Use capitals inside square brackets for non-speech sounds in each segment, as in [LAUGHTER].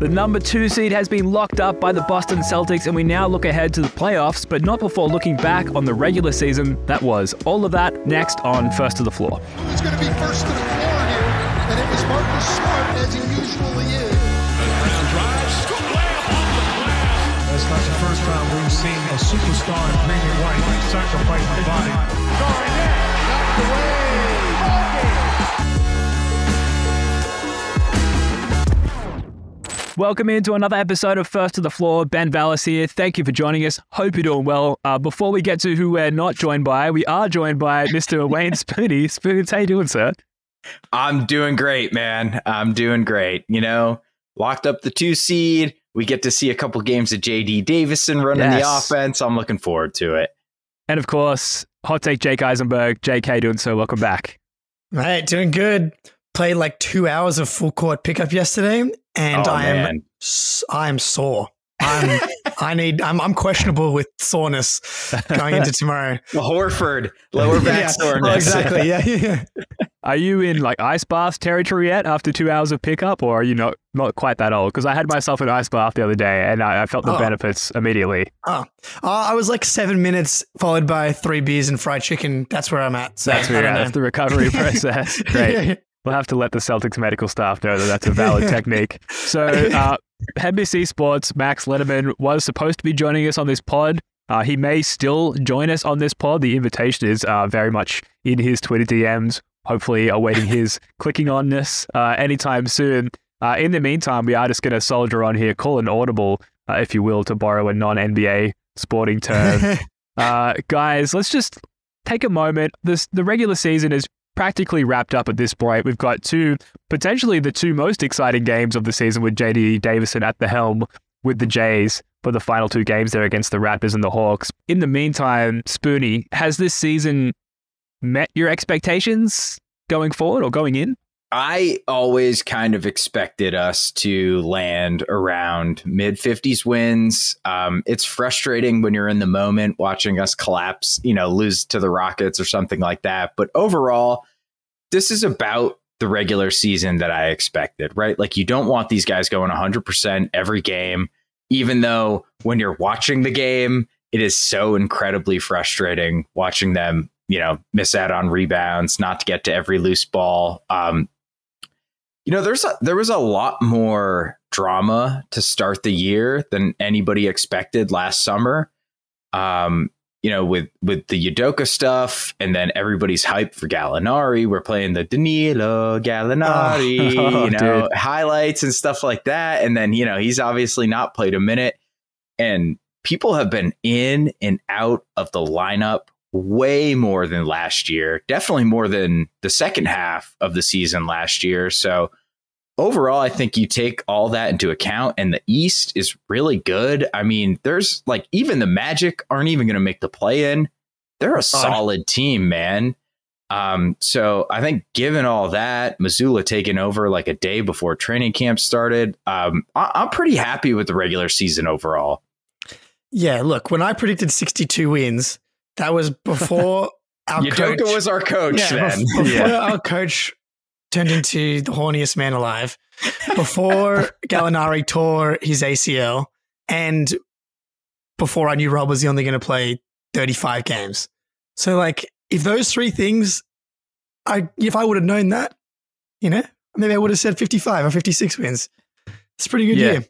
The number two seed has been locked up by the Boston Celtics, and we now look ahead to the playoffs, but not before looking back on the regular season that was. All of that next on First to the Floor. Who's going to be first to the floor here? And it was Marcus Smart, as he usually is. That's not the first time we've seen a superstar in green and white sacrifice the body. Welcome into another episode of First to the Floor. Ben Vallis here. Thank you for joining us. Hope you're doing well. Uh, before we get to who we're not joined by, we are joined by Mr. [LAUGHS] Wayne Spoony. Spoons, how you doing, sir? I'm doing great, man. I'm doing great. You know, locked up the two seed. We get to see a couple games of JD Davison running Yes. the offense. I'm looking forward to it. And of course, hot take Jake Eisenberg. JK doing so. Welcome back. Mate, doing good. Played like two hours of full court pickup yesterday, and oh I am man, s- I am sore. I'm [LAUGHS] I need I'm I'm questionable with soreness going into tomorrow. [LAUGHS] Horford, lower back Yeah. soreness. Oh, exactly. Yeah, yeah. [LAUGHS] Are you in like ice bath territory yet after two hours of pickup, or are you not not quite that old? Because I had myself an ice bath the other day, and I, I felt the Oh. benefits immediately. Oh, uh, I was like seven minutes followed by three beers and fried chicken. That's where I'm at. So That's I where don't that's the recovery process. Great. We'll have to let the Celtics medical staff know that that's a valid [LAUGHS] technique. So, uh, NBC Sports, Max Letterman was supposed to be joining us on this pod. Uh, he may still join us on this pod. The invitation is uh, very much in his Twitter DMs, hopefully awaiting [LAUGHS] his clicking on this uh, anytime soon. Uh, in the meantime, we are just going to soldier on here, call an audible, uh, if you will, to borrow a non NBA sporting term. [LAUGHS] Uh, guys, let's just take a moment. This the regular season is practically wrapped up at this point. We've got two, potentially the two most exciting games of the season with JD Davison at the helm with the Jays for the final two games there against the Raptors and the Hawks. In the meantime, Spoonie, has this season met your expectations going forward or going in? I always kind of expected us to land around mid 50s wins. Um, it's frustrating when you're in the moment watching us collapse, you know, lose to the Rockets or something like that. But overall, this is about the regular season that I expected, right? Like, you don't want these guys going 100% every game, even though when you're watching the game, it is so incredibly frustrating watching them, you know, miss out on rebounds, not to get to every loose ball. Um, you know, there's a, there was a lot more drama to start the year than anybody expected last summer. Um, you know, with with the Udoka stuff, and then everybody's hype for Gallinari. We're playing the Danilo Gallinari, Oh, [LAUGHS] you know, dude. highlights and stuff like that. And then you know, he's obviously not played a minute, and people have been in and out of the lineup way more than last year. Definitely more than the second half of the season last year. So overall, I think you take all that into account, and the East is really good. I mean, there's like even the Magic aren't even going to make the play in. They're a solid team, man. Um, so I think given all that, Mazzulla taking over like a day before training camp started, um, I- I'm pretty happy with the regular season overall. Yeah, look, when I predicted 62 wins, that was [LAUGHS] before our coach was our coach yeah, then. before Yeah. our coach turned into the horniest man alive, before [LAUGHS] Gallinari tore his ACL, and before I knew Rob was only going to play 35 games. So, like, if those three things, I if I would have known that, you know, maybe I would have said 55 or 56 wins. It's a pretty good Yeah. year.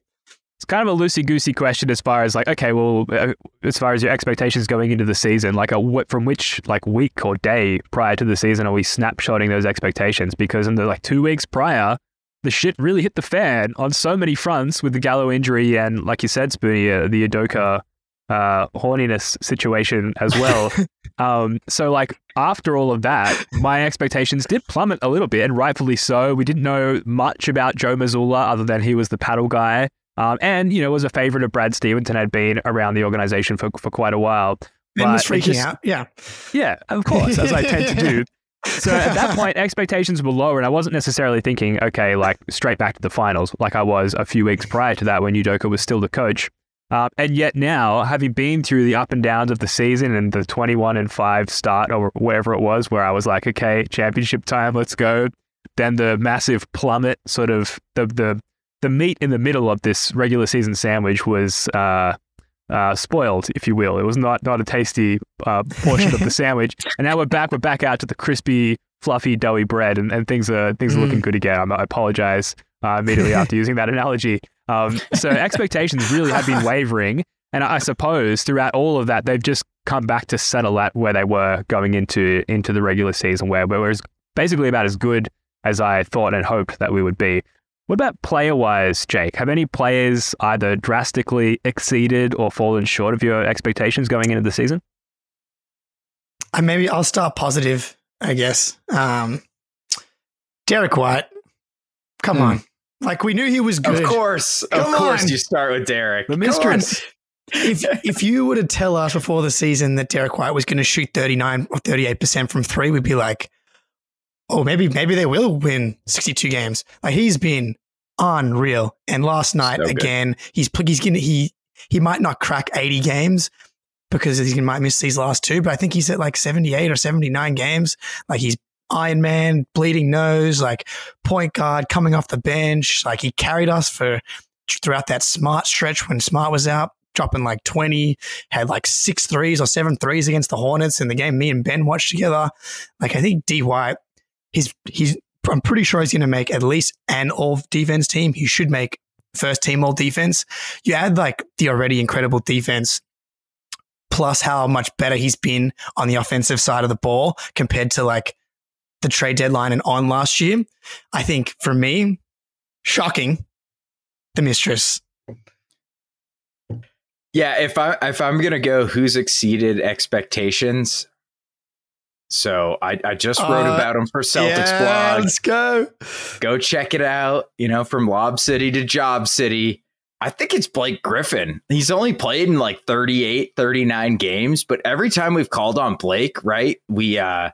It's kind of a loosey goosey question as far as like, okay, well, uh, as far as your expectations going into the season, like, a, from which like week or day prior to the season are we snapshotting those expectations? Because in the like two weeks prior, the shit really hit the fan on so many fronts with the Gallo injury and, like you said, Spoonie, uh, the Udoka uh, horniness situation as well. [LAUGHS] um, so, like, after all of that, my expectations did plummet a little bit, and rightfully so. We didn't know much about Joe Mazzulla other than he was the paddle guy. Um, and, you know, was a favorite of Brad Stevenson, had been around the organization for, for quite a while. Ben was freaking just- out. Yeah. Yeah, of course, as I tend to do. [LAUGHS] So at that point, expectations were lower, and I wasn't necessarily thinking, okay, like straight back to the finals, like I was a few weeks prior to that when Udoka was still the coach. Um, and yet now, having been through the up and downs of the season and the 21 and 5 start or wherever it was, where I was like, okay, championship time, let's go. Then the massive plummet, sort of the, the the meat in the middle of this regular season sandwich was uh, uh, spoiled, if you will. It was not not a tasty uh, portion of the [LAUGHS] sandwich. And now we're back. We're back out to the crispy, fluffy, doughy bread, and, and things are things are looking Mm. good again. I apologize uh, immediately after using that analogy. Um, so [LAUGHS] expectations really have been wavering, and I suppose throughout all of that, they've just come back to settle at where they were going into into the regular season, where we were as- basically about as good as I thought and hoped that we would be. What about player wise, Jake? Have any players either drastically exceeded or fallen short of your expectations going into the season? Uh, maybe I'll start positive, I guess. Um, Derrick White, come Hmm. on. Like we knew he was good. Of course, of Come course, on. you start with Derrick. The Come mistress. if if you were to tell us before the season that Derrick White was going to shoot 39 or 38% from 3, we'd be like, "Oh, maybe maybe they will win 62 games." Like he's been unreal. And last night So again, he's he's to he he might not crack 80 games because he might miss these last two, but I think he's at like 78 or 79 games. Like he's Iron Man, bleeding nose, like point guard coming off the bench. Like he carried us for throughout that smart stretch when Smart was out, dropping like 20, had like six threes or seven threes against the Hornets in the game me and Ben watched together. Like I think D White, he's he's I'm pretty sure he's gonna make at least an all defense team. He should make first team all defense. You add like the already incredible defense plus how much better he's been on the offensive side of the ball compared to like the trade deadline and on last year. I think for me, shocking, the mistress. Yeah, if I if I'm gonna go, who's exceeded expectations? So I, I just wrote Uh, about him for Celtics Yeah, blog. Let's go. Go check it out. You know, from Lob City to Job City. I think it's Blake Griffin. He's only played in like 38, 39 games, but every time we've called on Blake, right? We uh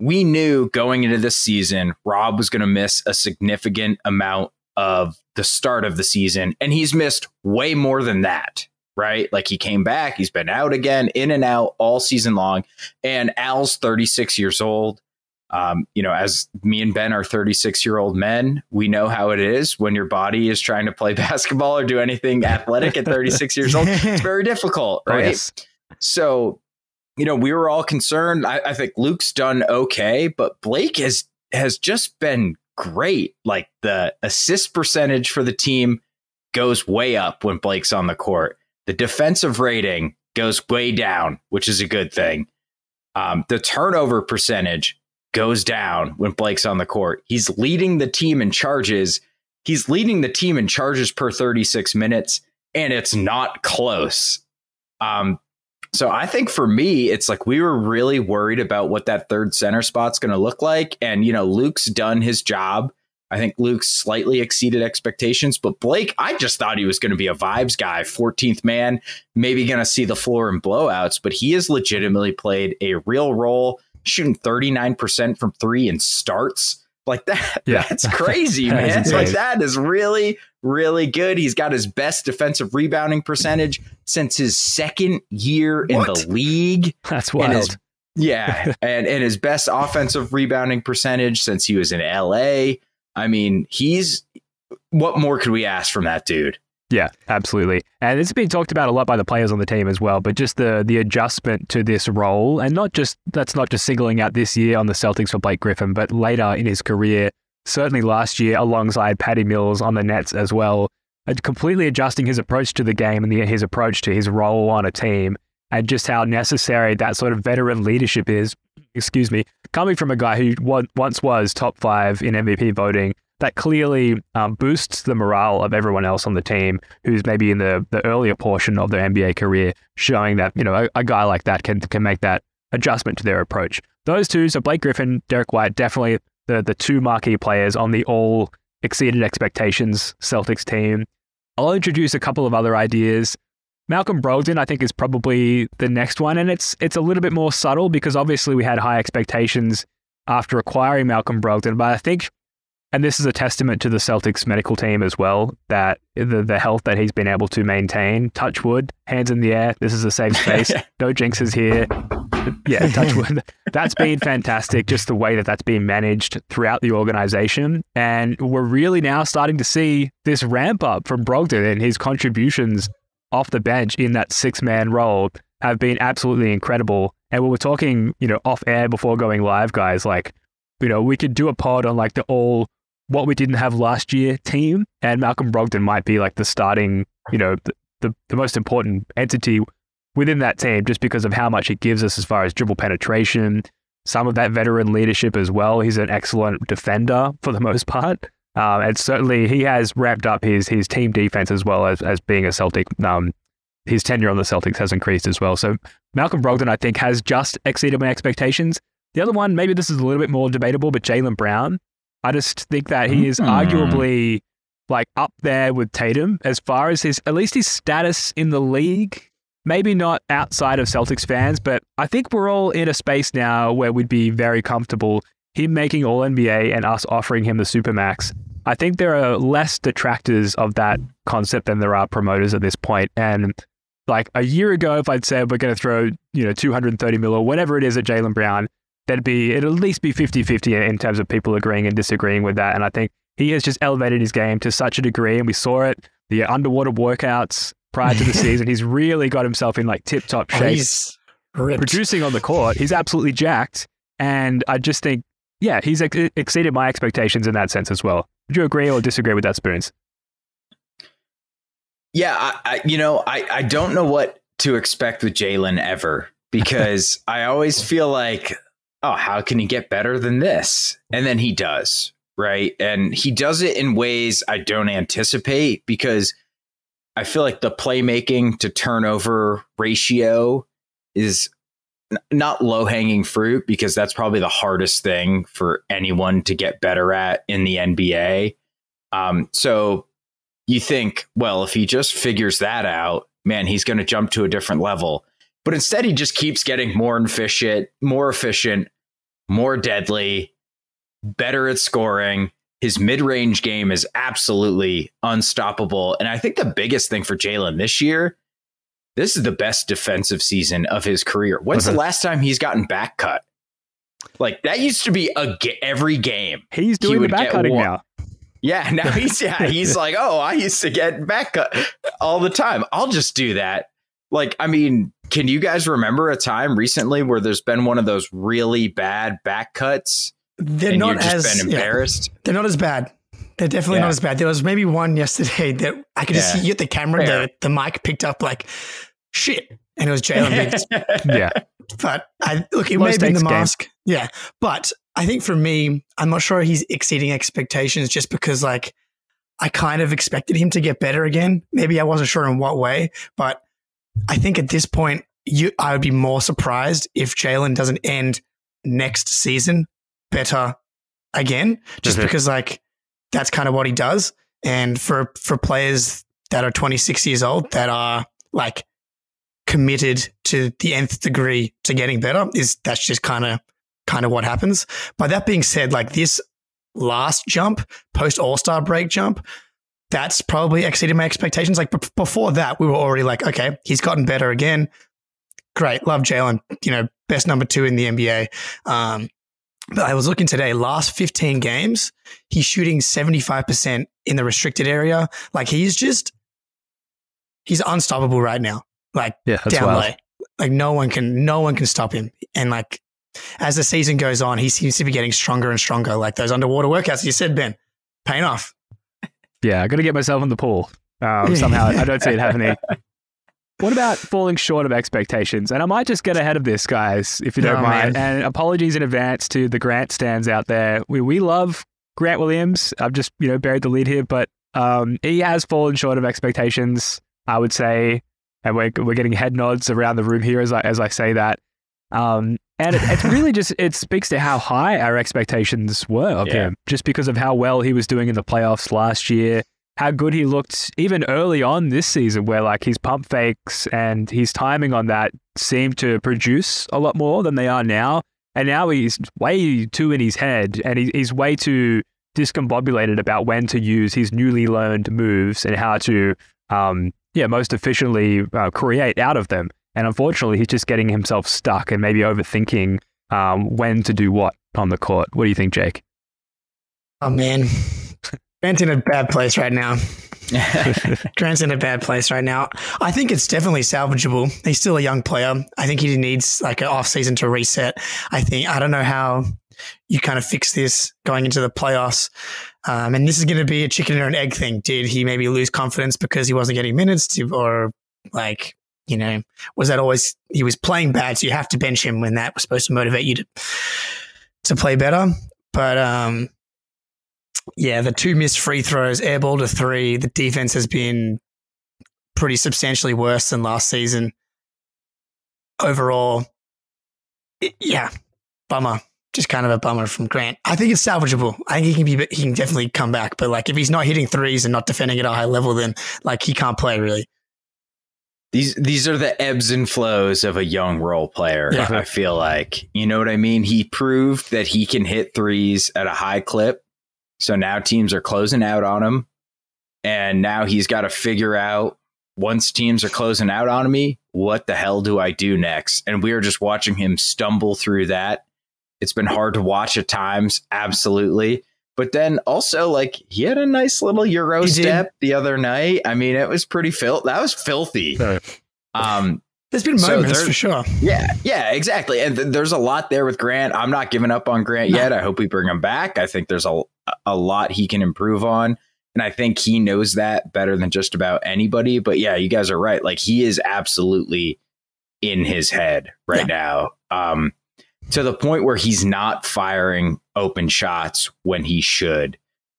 we knew going into this season Rob was going to miss a significant amount of the start of the season and he's missed way more than that, right? Like he came back, he's been out again, in and out all season long. And Al's 36 years old. Um, you know, as me and Ben are 36 year old men, we know how it is when your body is trying to play [LAUGHS] basketball or do anything [LAUGHS] athletic at 36 years old. It's very difficult, [LAUGHS] Oh, right? yes. So, you know, we were all concerned. I, I think Luke's done okay, but Blake has has just been great. Like the assist percentage for the team goes way up when Blake's on the court. The defensive rating goes way down, which is a good thing. Um, the turnover percentage goes down when Blake's on the court. He's leading the team in charges. He's leading the team in charges per 36 minutes, and it's not close. Um, so I think for me, it's like we were really worried about what that third center spot's going to look like. And, you know, Luke's done his job. I think Luke's slightly exceeded expectations, but Blake, I just thought he was going to be a vibes guy, 14th man, maybe going to see the floor in blowouts, but he has legitimately played a real role, shooting 39% from three in starts. Like that, [LAUGHS] Yeah. that's crazy, [LAUGHS] That man. like that is really, really good. He's got his best defensive rebounding percentage since his second year in the league. [LAUGHS] That's And wild. yeah, and and his best offensive rebounding percentage since he was in LA. I mean, he's what more could we ask from that dude? Yeah, absolutely. And it's been talked about a lot by the players on the team as well, but just the the adjustment to this role and not just that's not just singling out this year on the Celtics for Blake Griffin, but later in his career, certainly last year alongside Patty Mills on the Nets as well, completely adjusting his approach to the game and the, his approach to his role on a team and just how necessary that sort of veteran leadership is, excuse me, coming from a guy who once was top 5 in MVP voting that clearly um, boosts the morale of everyone else on the team who's maybe in the, the earlier portion of their NBA career, showing that you know a, a guy like that can can make that adjustment to their approach. Those two, so Blake Griffin, Derrick White, definitely the the two marquee players on the all exceeded expectations Celtics team. I'll introduce a couple of other ideas. Malcolm Brogdon, I think, is probably the next one, and it's it's a little bit more subtle because obviously we had high expectations after acquiring Malcolm Brogdon, but I think and this is a testament to the Celtics medical team as well that the, the health that he's been able to maintain. Touch wood, hands in the air. This is a safe space. [LAUGHS] no jinxes here. yeah, touch wood. [LAUGHS] That's been fantastic. Just the way that that's been managed throughout the organization, and we're really now starting to see this ramp up from Brogdon and his contributions off the bench in that six man role have been absolutely incredible. And we were talking, you know, off air before going live, guys. Like, you know, we could do a pod on like the all what we didn't have last year team, and Malcolm Brogdon might be like the starting, you know, the, the, the most important entity within that team just because of how much it gives us as far as dribble penetration, some of that veteran leadership as well. He's an excellent defender for the [LAUGHS] most part. Um, and certainly he has ramped up his his team defense as well as, as being a Celtic. Um, his tenure on the Celtics has increased as well. So Malcolm Brogdon, I think, has just exceeded my expectations. The other one, maybe this is a little bit more debatable, but Jaylen Brown. I just think that he is Mm. arguably like up there with Tatum as far as his at least his status in the league. Maybe not outside of Celtics fans, but I think we're all in a space now where we'd be very comfortable him making All NBA and us offering him the Supermax. I think there are less detractors of that concept than there are promoters at this point. And like a year ago, if I'd said we're going to throw, you know, 230 mil or whatever it is at Jaylen Brown, that'd be, it'd at least be 50 50 in terms of people agreeing and disagreeing with that. And I think he has just elevated his game to such a degree. And we saw it, the underwater workouts prior to the [LAUGHS] season. He's really got himself in like tip top Oh, shape he's ripped. producing on the court. He's absolutely jacked. And I just think, yeah, he's ex- exceeded my expectations in that sense as well. Would you agree or disagree with that, Spoons? Yeah, I, I you know, I, I don't know what to expect with Jaylen ever [LAUGHS] because I always feel like, oh, how can he get better than this? And then he does, right? And he does it in ways I don't anticipate because I feel like the playmaking to turnover ratio is not low hanging fruit because that's probably the hardest thing for anyone to get better at in the NBA. Um, so you think, well, if he just figures that out, man, he's going to jump to a different level. But instead, he just keeps getting more efficient, more efficient, more deadly, better at scoring. His mid range game is absolutely unstoppable. And I think the biggest thing for Jaylen this year, this is the best defensive season of his career. When's the uh-huh. last time he's gotten back cut? Like that used to be a every game. He's doing the would back cutting one. now. Yeah, now [LAUGHS] he's yeah, he's like, oh, I used to get back cut all the time. I'll just do that. Like, I mean, can you guys remember a time recently where there's been one of those really bad back cuts They're not as been yeah, embarrassed? they're not as bad. They're definitely Yeah. not as bad. There was maybe one yesterday [LAUGHS] that I could just Yeah. see at the camera, the, the mic picked up like shit, and it was Jaylen Biggs. [LAUGHS] Yeah. But I look, it Low may have been the stakes game. mask. Yeah. But I think for me, I'm not sure he's exceeding expectations just because like I kind of expected him to get better again. Maybe I wasn't sure in what way, but I think at this point, you I would be more surprised if Jaylen doesn't end next season better again. Just Mhm. because like that's kind of what he does. And for for players that are 26 years old that are like committed to the nth degree to getting better is that's just kind of kind of what happens. By that being said, like this last jump, post All Star break jump, that's probably exceeded my expectations. Like b- before that, we were already like, okay, he's gotten better again. Great, love Jaylen. You know, best number two in the NBA. Um, but I was looking today, last 15 games, he's shooting 75% in the restricted area. Like he's just, he's unstoppable right now. Like Yeah. Down wild. low. Like no one can, no one can stop him. And like as the season goes on, he seems to be getting stronger and stronger. Like those underwater workouts you said, Ben, paying off. Yeah. I got to get myself in the pool. Um, [LAUGHS] somehow I don't see it happening. What about falling short of expectations? And I might just get ahead of this, guys, if you don't Oh, mind. man. And apologies in advance to the Grant stands out there. We, we love Grant Williams. I've just, you know, buried the lead here, but um, he has fallen short of expectations, I would say. And we're, we're getting head nods around the room here as I, as I say that. Um, and it, it's really just, it speaks to how high our expectations were of Yeah. him, just because of how well he was doing in the playoffs last year how good he looked even early on this season, where like his pump fakes and his timing on that seemed to produce a lot more than they are now. And now he's way too in his head and he, he's way too discombobulated about when to use his newly learned moves and how to, um, yeah, most efficiently uh, create out of them. And unfortunately, he's just getting himself stuck and maybe overthinking um, when to do what on the court. What do you think, Jake? Oh man, Grant's in a bad place right now. [LAUGHS] Grant's in a bad place right now. I think it's definitely salvageable. He's still a young player. I think he needs like an off season to reset. I think I don't know how you kind of fix this going into the playoffs. Um, and this is going to be a chicken or an egg thing. Did he maybe lose confidence because he wasn't getting minutes, to, or like you know, was that always he was playing bad, so you have to bench him when that was supposed to motivate you to to play better. But um, yeah, the two missed free throws, airball to three. The defense has been pretty substantially worse than last season. Overall, it, yeah, bummer. Just kind of a bummer from Grant. I think it's salvageable. I think he can be, he can definitely come back. But like, if he's not hitting threes and not defending at a high level, then like he can't play really. These these are the ebbs and flows of a young role player. Yeah. I feel like you know what I mean. He proved that he can hit threes at a high clip, so now teams are closing out on him, and now he's got to figure out once teams are closing out on me, what the hell do I do next? And we are just watching him stumble through that. It's been hard to watch at times, absolutely. But then also, like he had a nice little Euro He did. step the other night. I mean, it was pretty fil- That was filthy. Um, There's been So moments there- for sure. yeah, yeah, exactly. And th- there's a lot there with Grant. I'm not giving up on Grant No. yet. I hope we bring him back. I think there's a a lot he can improve on. And I think he knows that better than just about anybody. But yeah, you guys are right. Like he is absolutely in his head right now. Um, to the point where he's not firing open shots when he should.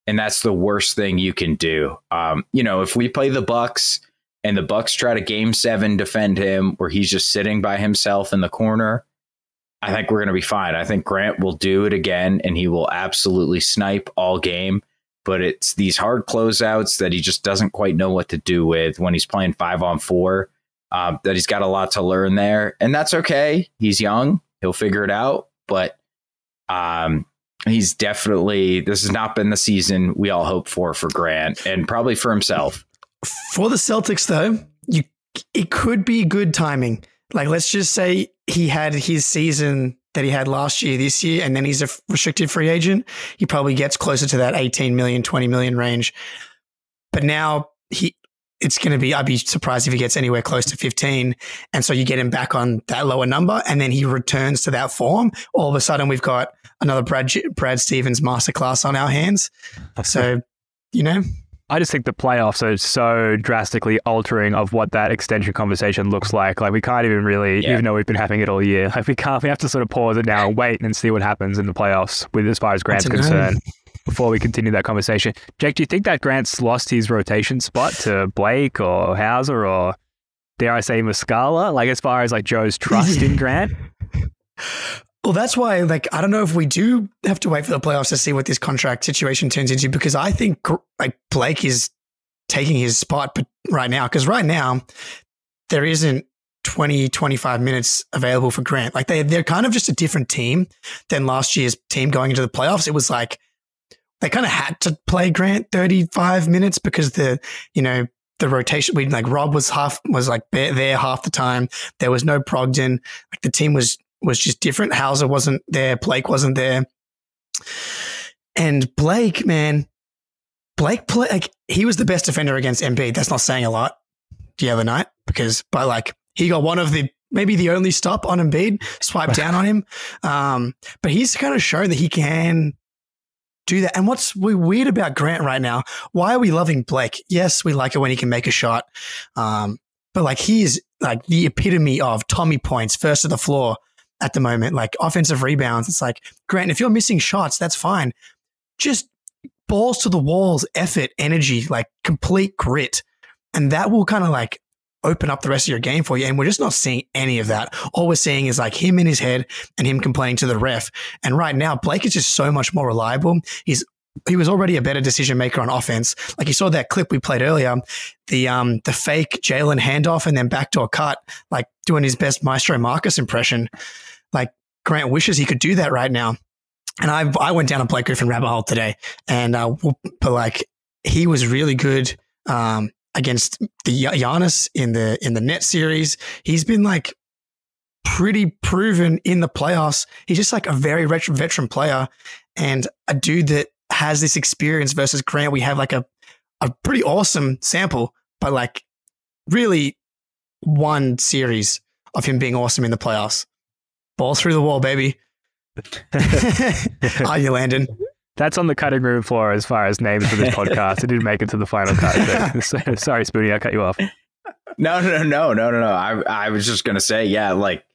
And that's the worst thing you can do. Um, you know, if we play the Bucks and the Bucks try to game seven defend him where he's just sitting by himself in the corner, I think we're going to be fine. I think Grant will do it again and he will absolutely snipe all game. But it's these hard closeouts that he just doesn't quite know what to do with when he's playing five on four. Um, that he's got a lot to learn there, and that's okay. He's young; he'll figure it out. But um, he's definitely this has not been the season we all hope for for Grant, and probably for himself. For the Celtics, though, you it could be good timing. Like, let's just say he had his season that he had last year, this year, and then he's a restricted free agent. He probably gets closer to that 18 million, 20 million range. But now he, it's going to be, I'd be surprised if he gets anywhere close to 15. And so you get him back on that lower number and then he returns to that form. All of a sudden, we've got another Brad, Brad Stevens masterclass on our hands. So, [LAUGHS] you know, I just think the playoffs are so drastically altering of what that extension conversation looks like. Like we can't even really, Yeah. even though we've been having it all year, like we can't. We have to sort of pause it now and wait and see what happens in the playoffs with as far as Grant's don't know. Before we continue that conversation. Jake, do you think that Grant's lost his rotation spot to Blake or Hauser or dare I say Muscala? Like as far as like Joe's trust in [LAUGHS] Grant? Well, that's why, like, I don't know if we do have to wait for the playoffs to see what this contract situation turns into because I think like Blake is taking his spot right now. Because right now, there isn't 20, 25 minutes available for Grant. Like, they, they're kind of just a different team than last year's team going into the playoffs. It was like they kind of had to play Grant 35 minutes because the, you know, the rotation, we like Rob was half, was like there, half the time. There was no Brogdon. Like, the team was was just different. Hauser wasn't there. Blake wasn't there. And Blake, man, Blake play like he was the best defender against Embiid. That's not saying a lot the other night because, but like he got one of the maybe the only stop on Embiid, swipe down on him. Um, but he's kind of shown that he can do that. And what's weird about Grant right now? Why are we loving Blake? Yes, we like it when he can make a shot. Um, but like he is like the epitome of Tommy points, first to the floor at the moment, like offensive rebounds. It's like, Grant, if you're missing shots, that's fine. Just balls to the walls, effort, energy, like complete grit. And that will kind of like open up the rest of your game for you. And we're just not seeing any of that. All we're seeing is like him in his head and him complaining to the ref. And right now, Blake is just so much more reliable. He's he was already a better decision maker on offense. Like you saw that clip we played earlier, the um the fake Jaylen handoff and then backdoor cut, like doing his best Maestro Marcus impression. Like Grant wishes he could do that right now. And I I went down a Blake Griffin rabbit hole today, and uh, but like he was really good. Um, against the Giannis in the in the net series. He's been like pretty proven in the playoffs. He's just like a very veteran veteran player and a dude that has this experience versus Grant. We have like a a pretty awesome sample, but like really one series of him being awesome in the playoffs. Ball through the wall, baby. [LAUGHS] [LAUGHS] Are you, Landon? That's on the cutting room floor as far as names for this [LAUGHS] podcast. it didn't make it to the final cut. [LAUGHS] So, sorry, Spoonie, I cut you off. No, no, no, no, no, no. I, I was just gonna say, yeah, like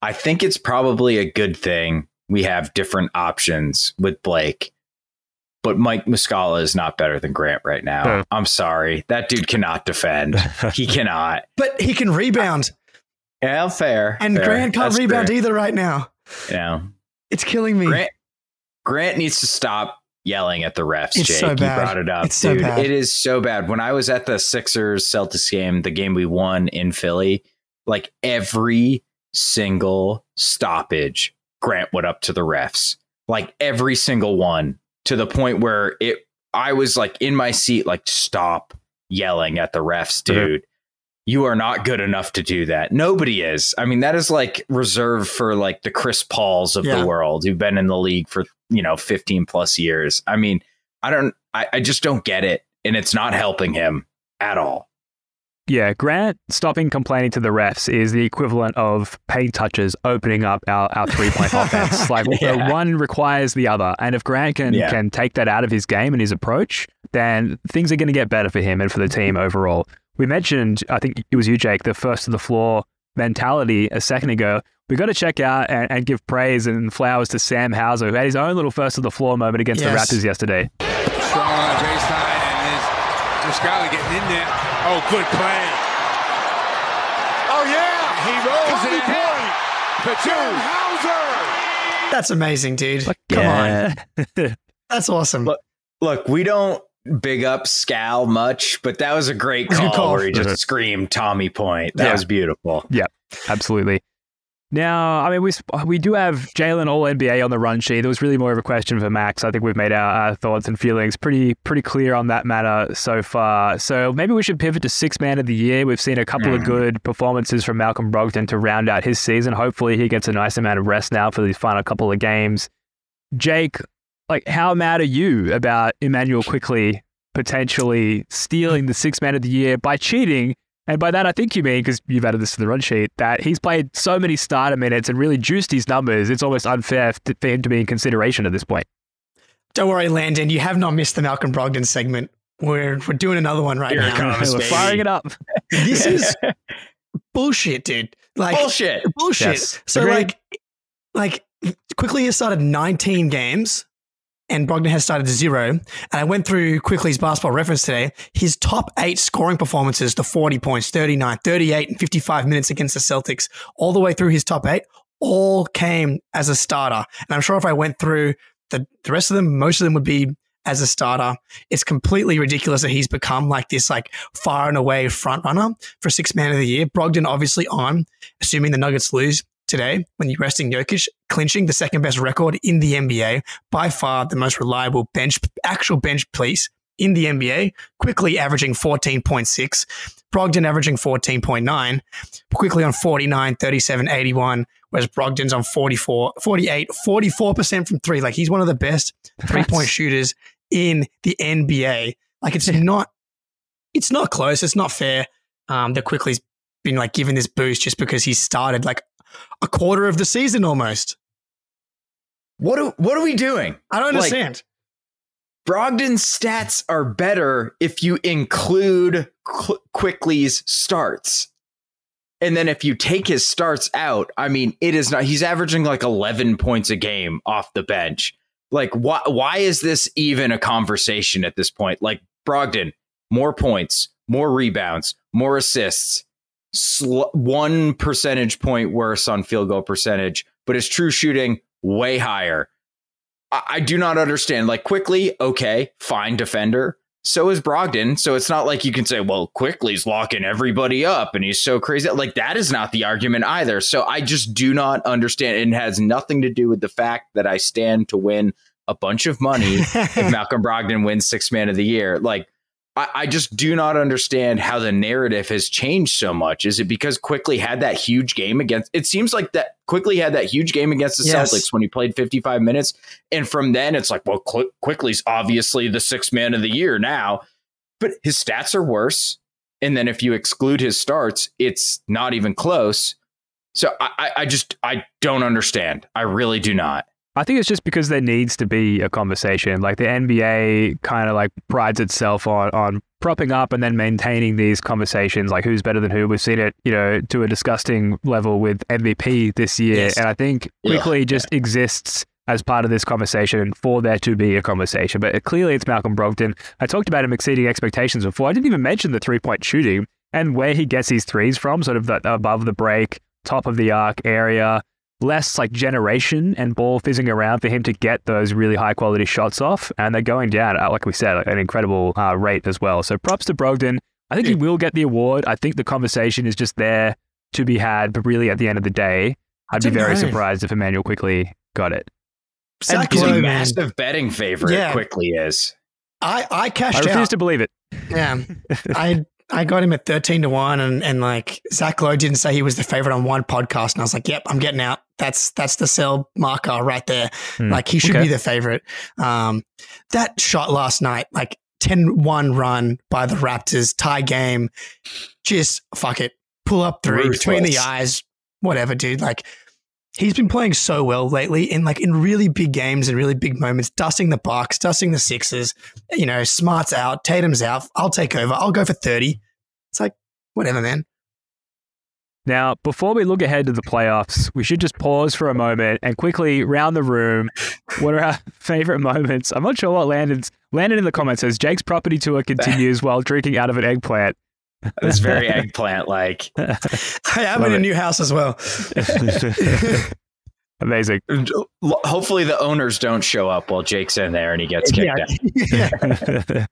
I think it's probably a good thing we have different options with Blake. But Mike Muscala is not better than Grant right now. Sure. I'm sorry. That dude cannot defend. [LAUGHS] he cannot. But he can rebound, Yeah, fair. and fair. Grant can't That's rebound fair. either right now. Yeah. It's killing me. Grant Grant needs to stop yelling at the refs, It's Jake. so You brought it up. It's so dude. bad. It is so bad. When I was at the Sixers Celtics game, the game we won in Philly, like every single stoppage, Grant went up to the refs. Like every single one to the point where it I was like in my seat, like, stop yelling at the refs, Mhm. dude. You are not good enough to do that. Nobody is. I mean, that is like reserved for like the Chris Pauls of Yeah. the world who've been in the league for, you know, 15 plus years. I mean, I don't, I, I just don't get it. And it's not helping him at all. Yeah, Grant stopping complaining to the refs is the equivalent of paint touches opening up our, our three point [LAUGHS] offense. Like Yeah. one requires the other. And if Grant can Yeah. can take that out of his game and his approach, then things are going to get better for him and for the team overall. We mentioned, I think it was you, Jake, the first to the floor mentality a second ago. We got to check out and, and give praise and flowers to Sam Hauser, who had his own little first of the floor moment against Yes. the Raptors yesterday. Strong on the baseline, and there's Muscala getting in there. Oh, good play. Oh, yeah. He rolls Tommy it ahead. For two. Hauser. That's amazing, dude. Come on. on. [LAUGHS] That's awesome. Look, Look, we don't big up Scal much, but that was a great That's call, call. where he just screamed Tommy Point. That Yeah. was beautiful. Yeah, absolutely. Now, I mean, we we do have Jaylen All NBA on the run sheet. It was really more of a question for Max. I think we've made our, our thoughts and feelings pretty pretty clear on that matter so far. So maybe we should pivot to six man of the year. We've seen a couple of Mhm. good performances from Malcolm Brogdon to round out his season. Hopefully, he gets a nice amount of rest now for these final couple of games. Jake, like, how mad are you about Emmanuel Quickley potentially stealing the six man of the year by cheating? And by that, I think you mean, because you've added this to the run sheet, that he's played so many starter minutes and really juiced his numbers, it's almost unfair f- for him to be in consideration at this point. Don't worry, Landon. You have not missed the Malcolm Brogdon segment. We're we're doing another one right Here now. comes. We're baby. firing it up. [LAUGHS] This is [LAUGHS] bullshit, dude. Like Bullshit. bullshit. Yes. So Agreed. like like Quickley has started 19 games and Brogdon has started to zero. And I went through Quickley his basketball reference today. His top eight scoring performances, the 40 points, 39, 38, and 55 minutes against the Celtics, all the way through his top eight, all came as a starter. And I'm sure if I went through the, the rest of them, most of them would be as a starter. It's completely ridiculous that he's become like this like far and away front runner for six man of the year. Brogdon obviously on, assuming the Nuggets lose today when you're resting Jokic, clinching the second best record in the NBA, by far the most reliable bench, actual bench piece in the NBA, Quickley averaging 14.6, Brogdon averaging 14.9, Quickley on 49, 37, 81, whereas Brogdon's on 44, 48, 44% from three. Like he's one of the best three point shooters in the NBA. Like it's not, it's not close. It's not fair. Um, that Quickley's been like given this boost just because he started like a quarter of the season almost. What are, what are we doing? I don't Like- understand. Brogdon's stats are better if you include Qu- Quickley's starts. And then if you take his starts out, I mean, it is not, he's averaging like 11 points a game off the bench. Like, why, why is this even a conversation at this point? Like, Brogdon, more points, more rebounds, more assists, sl- one percentage point worse on field goal percentage, but his true shooting way higher. I, I do not understand. Like Quickley, okay, fine defender. So is Brogdon. So it's not like you can say, well, Quickley's locking everybody up and he's so crazy. Like that is not the argument either. So I just do not understand. It has nothing to do with the fact that I stand to win a bunch of money if [LAUGHS] Malcolm Brogdon wins six man of the year. Like I, I just do not understand how the narrative has changed so much. Is it because Quickley had that huge game against? It seems like that Quickley had that huge game against the Yes. Celtics when he played 55 minutes, and from then it's like, well, Qu- Quickley's obviously the sixth man of the year now, but his stats are worse. And then if you exclude his starts, it's not even close. So I, I- I just I don't understand. I really do not. I think it's just because there needs to be a conversation. Like the NBA kind of like prides itself on on propping up and then maintaining these conversations, like who's better than who. We've seen it, you know, to a disgusting level with MVP this year, Yes. and I think Quickley just exists as part of this conversation for there to be a conversation. But uh, clearly, it's Malcolm Brogdon. I talked about him exceeding expectations before. I didn't even mention the three point shooting and where he gets his threes from, sort of the, above the break, top of the arc area less like generation and ball fizzing around for him to get those really high quality shots off. And they're going down at, like we said, like an incredible uh, rate as well. So props to Brogdon. I think he will get the award. I think the conversation is just there to be had. But really, at the end of the day, I'd be very know. surprised if Emmanuel Quickley got it. Zach He's Lowe, a man. massive betting favorite. Yeah. Quickley is. I, I cashed. I cashed refuse out. to believe it. Yeah. [LAUGHS] I I got him at 13 to 1 and and like Zach Lowe didn't say he was the favorite on one podcast and I was like, "Yep, I'm getting out. That's that's the sell marker right there. Hmm. Like he should Okay. be the favorite." Um that shot last night, like 10-1 run by the Raptors, tie game. Just fuck it. Pull up three between the eyes. Whatever, dude. Like he's been playing so well lately in like in really big games and really big moments, dusting the Bucks, dusting the Sixers. You know, Smart's out, Tatum's out. I'll take over. I'll go for thirty. It's like whatever, man. Now, before we look ahead to the playoffs, we should just pause for a moment and quickly round the room. What are our [LAUGHS] favorite moments? I'm not sure what Landon's. Landon in the comments says Jake's property tour continues while drinking out of an eggplant. [LAUGHS] It's very [LAUGHS] eggplant like. I am Love in a new house as well. Amazing. Hopefully the owners don't show up while Jake's in there and he gets kicked out. yeah.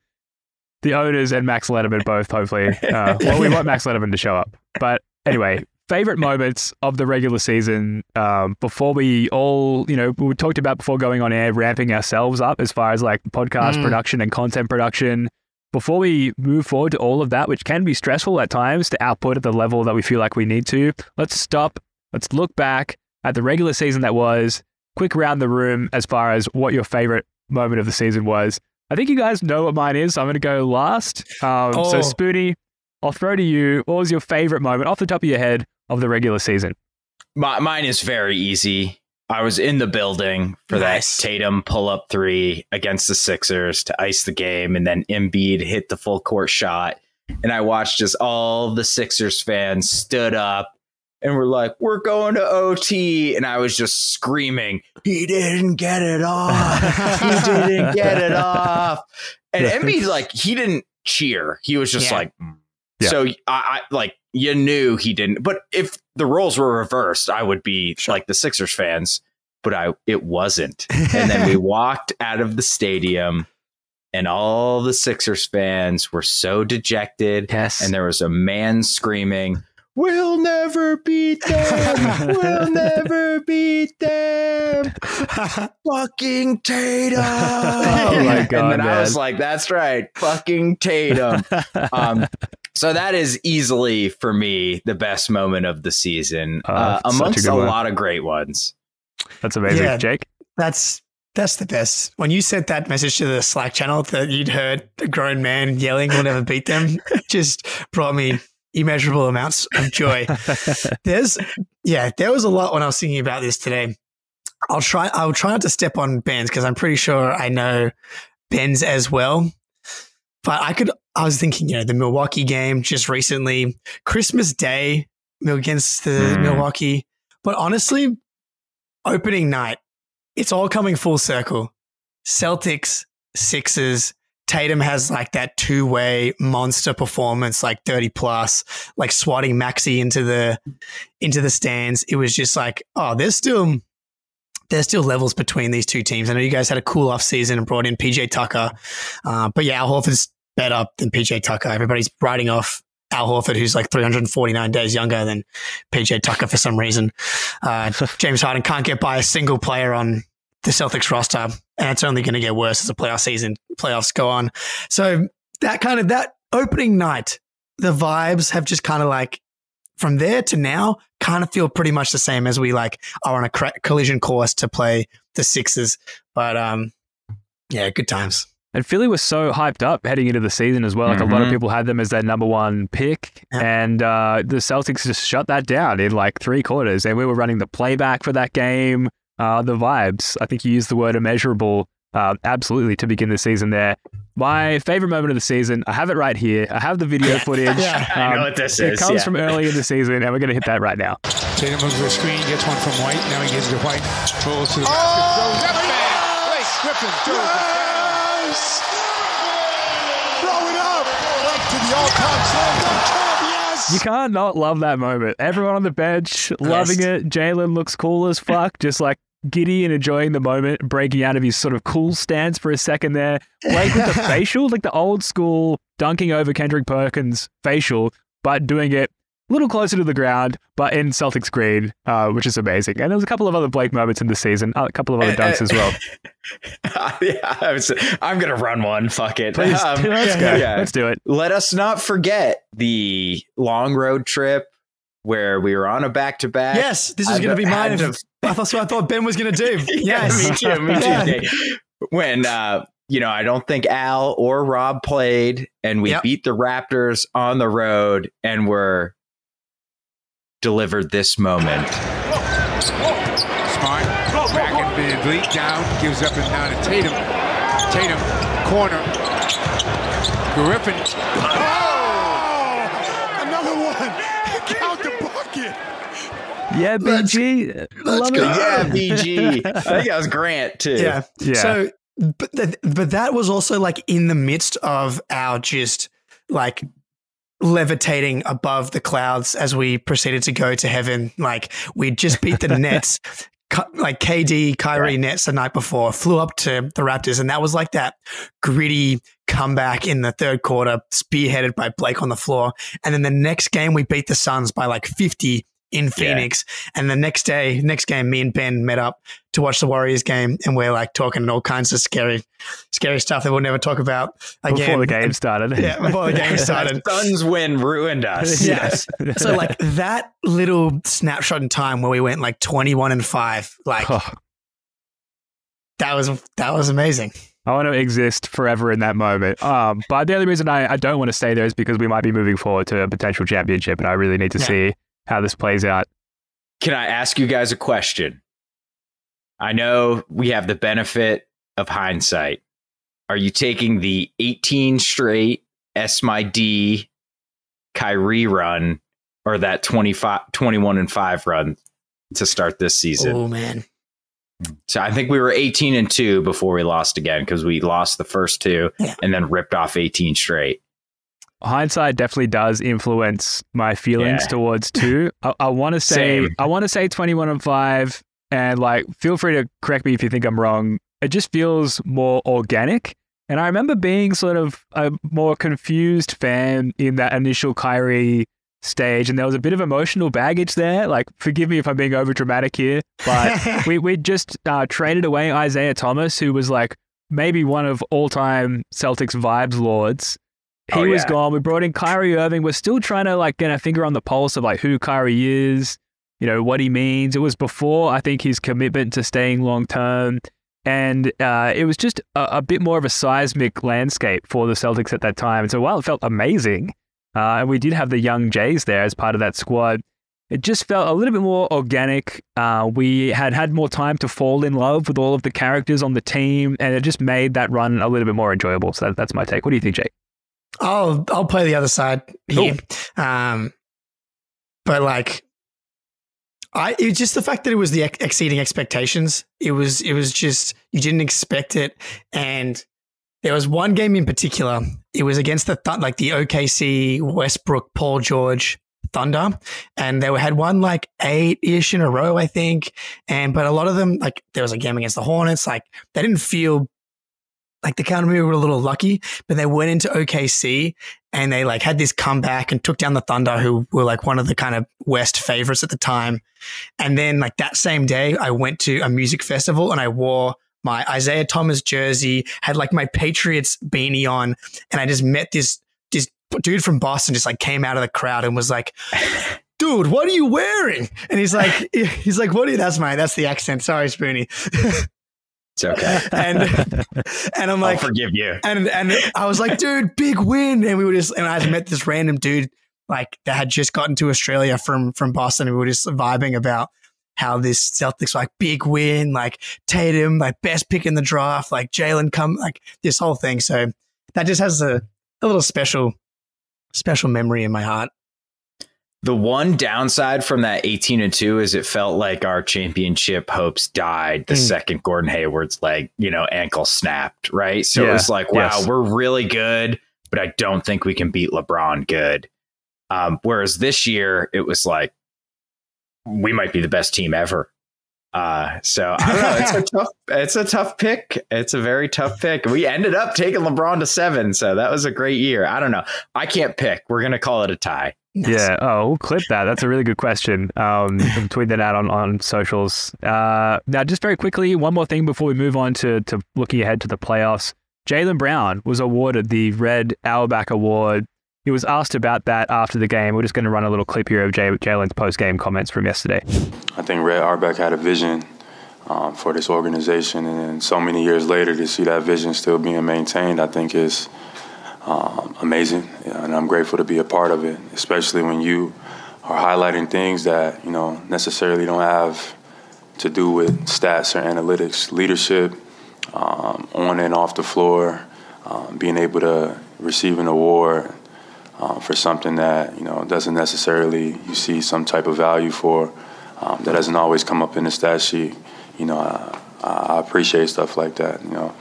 the owners and Max Letterman both, hopefully. Uh, well, we want Max Letterman to show up. But anyway, [LAUGHS] favorite moments of the regular season um, before we all, you know, we talked about before going on air, ramping ourselves up as far as like podcast Mm. production and content production. Before we move forward to all of that, which can be stressful at times to output at the level that we feel like we need to, let's stop. Let's look back at the regular season that was. Quick round the room as far as what your favorite moment of the season was. I think you guys know what mine is. So I'm going to go last. Um, So, Oh. Spoonie, I'll throw to you. What was your favorite moment off the top of your head of the regular season? My, mine is very easy. I was in the building for Nice. that Tatum pull up three against the Sixers to ice the game, and then Embiid hit the full court shot. And I watched as all the Sixers fans stood up and were like, "We're going to OT," and I was just screaming, "He didn't get it off! he [LAUGHS] didn't get it off!" And [LAUGHS] Embiid, like, he didn't cheer. He was just Yeah. like, "Mm." Yeah. so I, I like you knew he didn't. But if the roles were reversed, I would be like the Sixers fans. But I, it wasn't. And then we [LAUGHS] walked out of the stadium, and all the Sixers fans were so dejected. Yes. And there was a man screaming, We'll never beat them. We'll [LAUGHS] never beat them. [LAUGHS] Fucking Tatum. Oh my God, And then I was like, that's right. Fucking Tatum. Um, so that is easily for me the best moment of the season, Oh, uh, such a amongst a, lot of great ones. That's amazing. Yeah. Jake? That's that's the best. When you sent that message to the Slack channel that you'd heard a grown man yelling "We'll never beat them," [LAUGHS] just brought me immeasurable amounts of joy. [LAUGHS] There's yeah, there was a lot when I was thinking about this today. I'll try I'll try not to step on Ben's because I'm pretty sure I know Ben's as well. But I could I was thinking, you know, the Milwaukee game just recently, Christmas Day against the Mm. Milwaukee. But honestly, opening night, it's all coming full circle. Celtics, Sixers, Tatum has like that two way monster performance, like 30 plus, like swatting Maxey into the into the stands. It was just like, oh, there's still there's still levels between these two teams. I know you guys had a cool off season and brought in PJ Tucker. Uh, but yeah, Al Horford's better than PJ Tucker. Everybody's writing off Al Horford, who's like 349 days younger than PJ Tucker for some reason. Uh, [LAUGHS] James Harden can't get by a single player on the Celtics roster, and it's only going to get worse as the playoff season playoffs go on. So that kind of that opening night, the vibes have just kind of like from there to now kind of feel pretty much the same as we like are on a cra- collision course to play the Sixers. But um, yeah, good times. And Philly was so hyped up heading into the season as well. Like a lot of Mhm. people had them as their number one pick, Yeah. and uh, the Celtics just shut that down in like three quarters. And we were running the playback for that game. Uh, the vibes. I think you used the word immeasurable. Uh, absolutely to begin the season there. My favorite moment of the season. I have it right here. I have the video footage. [LAUGHS] Yeah. I know Um, what this It is. It comes yeah. from early in the season, and we're going to hit that right now. Tatum moves to the screen, gets one from White. Now he gives it to White. Pulls to the Oh, basket. Throws up Blake Griffin throws it down. Yes! Throw it up! Up to the all-time slam yes! You can't not love that moment. Everyone on the bench loving it. Jaylen looks cool as fuck, just like giddy and enjoying the moment, breaking out of his sort of cool stance for a second there. Blake with the [LAUGHS] facial, like the old school dunking over Kendrick Perkins facial, but doing it a little closer to the ground, but in Celtics green, uh, which is amazing. And there was a couple of other Blake moments in the season, a couple of other dunks as well. [LAUGHS] yeah, I was, I'm gonna run one. Fuck it. Please, Um, [LAUGHS] let's go. yeah. Let's do it. Let us not forget the long road trip where we were on a back to back. Yes, this is going to be mine. If, I thought so. I thought Ben was going to do. [LAUGHS] Yes, me too. Me too. Yeah. Jay. When uh, you know, I don't think Al or Rob played, and we Yep. beat the Raptors on the road, and were delivered this moment. Smart. Back and VanVleet down. Gives up and down to Tatum. Tatum. Corner. Griffin. Oh! Another one! Count the bucket! Yeah, BG. Love Good. it. Yeah, [LAUGHS] BG. I think that was Grant too. Yeah. Yeah. So, but th- but that was also like in the midst of our just like levitating above the clouds as we proceeded to go to heaven. Like we just beat the [LAUGHS] Nets. Like KD, Kyrie Nets the night before flew up to the Raptors, and that was like that gritty comeback in the third quarter, spearheaded by Blake on the floor. And then the next game, we beat the Suns by like 50 in Phoenix. And the next day, next game, me and Ben met up to watch the Warriors game, and we're like talking all kinds of scary, scary stuff that we'll never talk about again. Before the game started. [LAUGHS] Yeah, before the game started. [LAUGHS] Suns win ruined us. [LAUGHS] Yes. So like that little snapshot in time where we went like 21 and 5, like Oh, that was that was amazing. I want to exist forever in that moment. Um, but the only reason I, I don't want to stay there is because we might be moving forward to a potential championship, and I really need to Yeah. see how this plays out. Can I ask you guys a question? I know we have the benefit of hindsight. Are you taking the 18 straight S my D Kyrie run or that 25, 21 and 5 run to start this season? Oh man. So I think we were 18 and 2 before we lost again because we lost the first two Yeah. and then ripped off 18 straight. Hindsight definitely does influence my feelings Yeah. towards two. I, I want to [LAUGHS] say Same. I want to say twenty one and five, and like feel free to correct me if you think I'm wrong. It just feels more organic. And I remember being sort of a more confused fan in that initial Kyrie stage, and there was a bit of emotional baggage there. Like, forgive me if I'm being over dramatic here, but [LAUGHS] we we just uh, traded away Isaiah Thomas, who was like maybe one of all time Celtics vibes lords. He Oh, was gone. We brought in Kyrie Irving. We're still trying to like get a finger on the pulse of like who Kyrie is, you know, what he means. It was before I think his commitment to staying long term. And uh, it was just a, a bit more of a seismic landscape for the Celtics at that time. And so while it felt amazing, uh, and we did have the young Jays there as part of that squad, it just felt a little bit more organic. Uh, we had had more time to fall in love with all of the characters on the team, and it just made that run a little bit more enjoyable. So that, that's my take. What do you think, Jake? I'll I'll play the other side here. Um, but like, I it was just the fact that it was the ex- exceeding expectations. It was it was just you didn't expect it, and there was one game in particular. It was against the Th- like the OKC Westbrook Paul George Thunder, and they were, had won like eight ish in a row, I think. And but a lot of them like there was a game against the Hornets, like they didn't feel like the of were a little lucky, but they went into OKC and they like had this comeback and took down the Thunder, who were like one of the kind of West favorites at the time. And then like that same day, I went to a music festival and I wore my Isaiah Thomas jersey, had like my Patriots beanie on, and I just met this this dude from Boston just like came out of the crowd and was like. [LAUGHS] Dude, what are you wearing? And he's like, [LAUGHS] he's like, what are you? That's my, that's the accent. Sorry, Spoonie. [LAUGHS] It's okay. [LAUGHS] and and I'm like, I'll forgive you. and and I was like, dude, big win. And we were just, and I had met this random dude like that had just gotten to Australia from from Boston, and we were just vibing about how this Celtics like big win, like Tatum, like best pick in the draft, like Jaylen come, like this whole thing. So that just has a, a little special special memory in my heart. The one downside from that 18 and 2 is it felt like our championship hopes died the Mm. second Gordon Hayward's leg, you know, ankle snapped, right? So it was like, wow, yes. we're really good, but I don't think we can beat LeBron good. Um, whereas this year it was like we might be the best team ever. Uh, so I don't know. It's a [LAUGHS] tough. It's a tough pick. It's a very tough pick. We ended up taking LeBron to seven, so that was a great year. I don't know. I can't pick. We're gonna call it a tie. Yeah. Oh, we'll clip that. That's a really good question. Um, [LAUGHS] tweet that out on, on socials. Uh, now, just very quickly, one more thing before we move on to, to looking ahead to the playoffs. Jaylen Brown was awarded the Red Auerbach Award. He was asked about that after the game. We're just going to run a little clip here of Jay, Jaylen's post game comments from yesterday. I think Red Auerbach had a vision um, for this organization, and so many years later to see that vision still being maintained, I think is um, amazing, and I'm grateful to be a part of it. Especially when you are highlighting things that you know necessarily don't have to do with stats or analytics, leadership um, on and off the floor, um, being able to receive an award um, for something that you know doesn't necessarily you see some type of value for um, that doesn't always come up in the stat sheet. You know, I, I appreciate stuff like that. You know,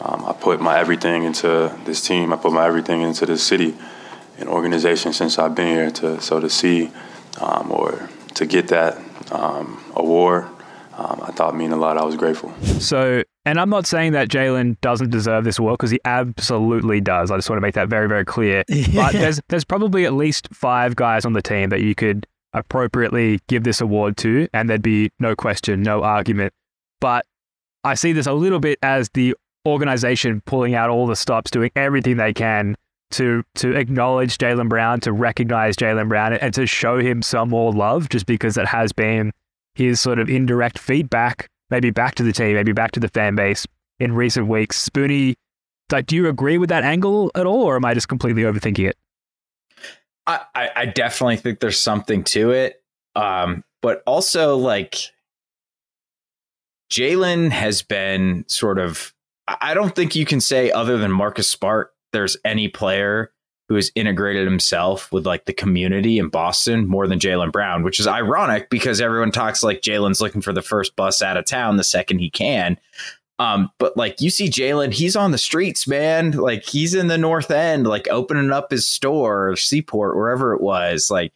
um, I put my everything into this team. I put my everything into this city and organization since I've been here. To so to see um, or to get that um, award, I thought mean a lot. I was grateful. So, and I'm not saying that Jaylen doesn't deserve this award because he absolutely does. I just want to make that very, very clear. [LAUGHS] But there's there's probably at least five guys on the team that you could appropriately give this award to, and there'd be no question, no argument. But I see this a little bit as the organization pulling out all the stops, doing everything they can to to acknowledge Jaylen Brown, to recognize Jaylen Brown, and to show him some more love, just because it has been his sort of indirect feedback, maybe back to the team, maybe back to the fan base in recent weeks. Spoonie, like, do you agree with that angle at all, or am I just completely overthinking it? I, I, definitely think there's something to it. Um, but also like Jaylen has been sort of I I don't think you can say other than Marcus Smart, there's any player who has integrated himself with like the community in Boston more than Jaylen Brown, which is ironic because everyone talks like Jaylen's looking for the first bus out of town the second he can. Um, but like you see Jaylen, he's on the streets, man. Like he's in the North End, like opening up his store or Seaport, wherever it was. Like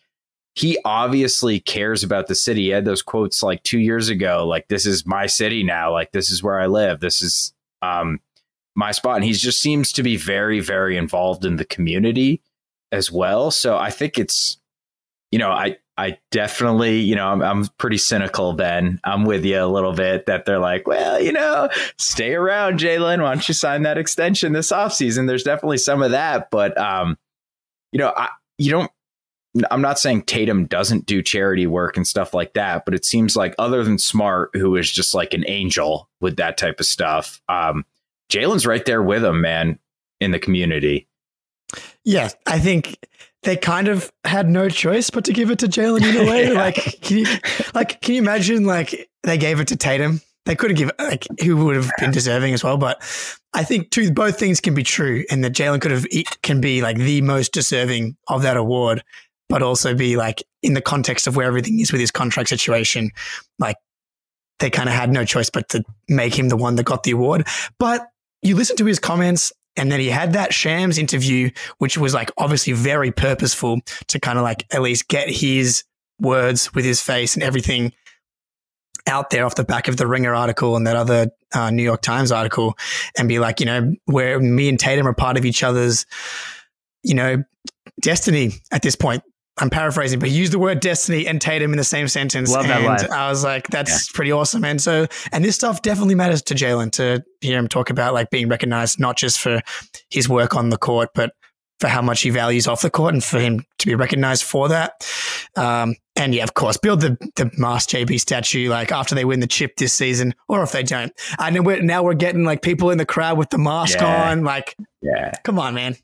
he obviously cares about the city. He had those quotes like two years ago, like this is my city now. Like this is where I live. This is um my spot. And he just seems to be very, very involved in the community as well. So I think it's, you know, I I definitely, you know, I'm, I'm pretty cynical. Ben, I'm with you a little bit that they're like, well, you know, stay around, Jaylen. Why don't you sign that extension this offseason? There's definitely some of that, but um, you know, I you don't. I'm not saying Tatum doesn't do charity work and stuff like that, but it seems like other than Smart, who is just like an angel with that type of stuff, um, Jaylen's right there with him, man, in the community. Yeah, I think they kind of had no choice but to give it to Jaylen in a way. [LAUGHS] Yeah. Like, can you, like, can you imagine like they gave it to Tatum? They could have given like who would have been deserving as well, but I think two both things can be true, and that Jaylen could have can be like the most deserving of that award, but also be like in the context of where everything is with his contract situation, like they kind of had no choice but to make him the one that got the award. But you listen to his comments, and then he had that Shams interview, which was like obviously very purposeful to kind of like at least get his words with his face and everything out there off the back of the Ringer article and that other uh, New York Times article, and be like, you know, where me and Tatum are part of each other's, you know, destiny at this point. I'm paraphrasing, but he used the word destiny and Tatum in the same sentence. Love that line. I was like, that's pretty awesome. And so, and this stuff definitely matters to Jaylen to hear him talk about like being recognized, not just for his work on the court, but for how much he values off the court and for him to be recognized for that. Um, and yeah, of course, build the the Mask JB statue like after they win the chip this season, or if they don't. And then we're, now we're getting like people in the crowd with the mask Yeah. on. Like, Yeah. come on, man.